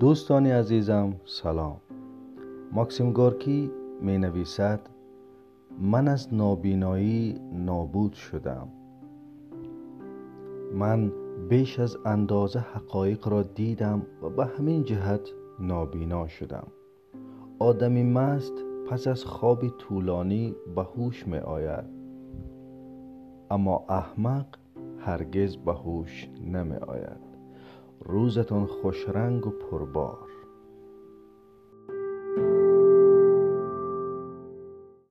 دوستان عزیزم سلام. ماکسیم گورکی می نویسد من از نابینایی نابود شدم. من بیش از اندازه حقایق را دیدم و به همین جهت نابینا شدم. آدمی مست پس از خوابی طولانی به هوش می آید اما احمق هرگز به هوش نمی آید روزتان خوشرنگ و پربار.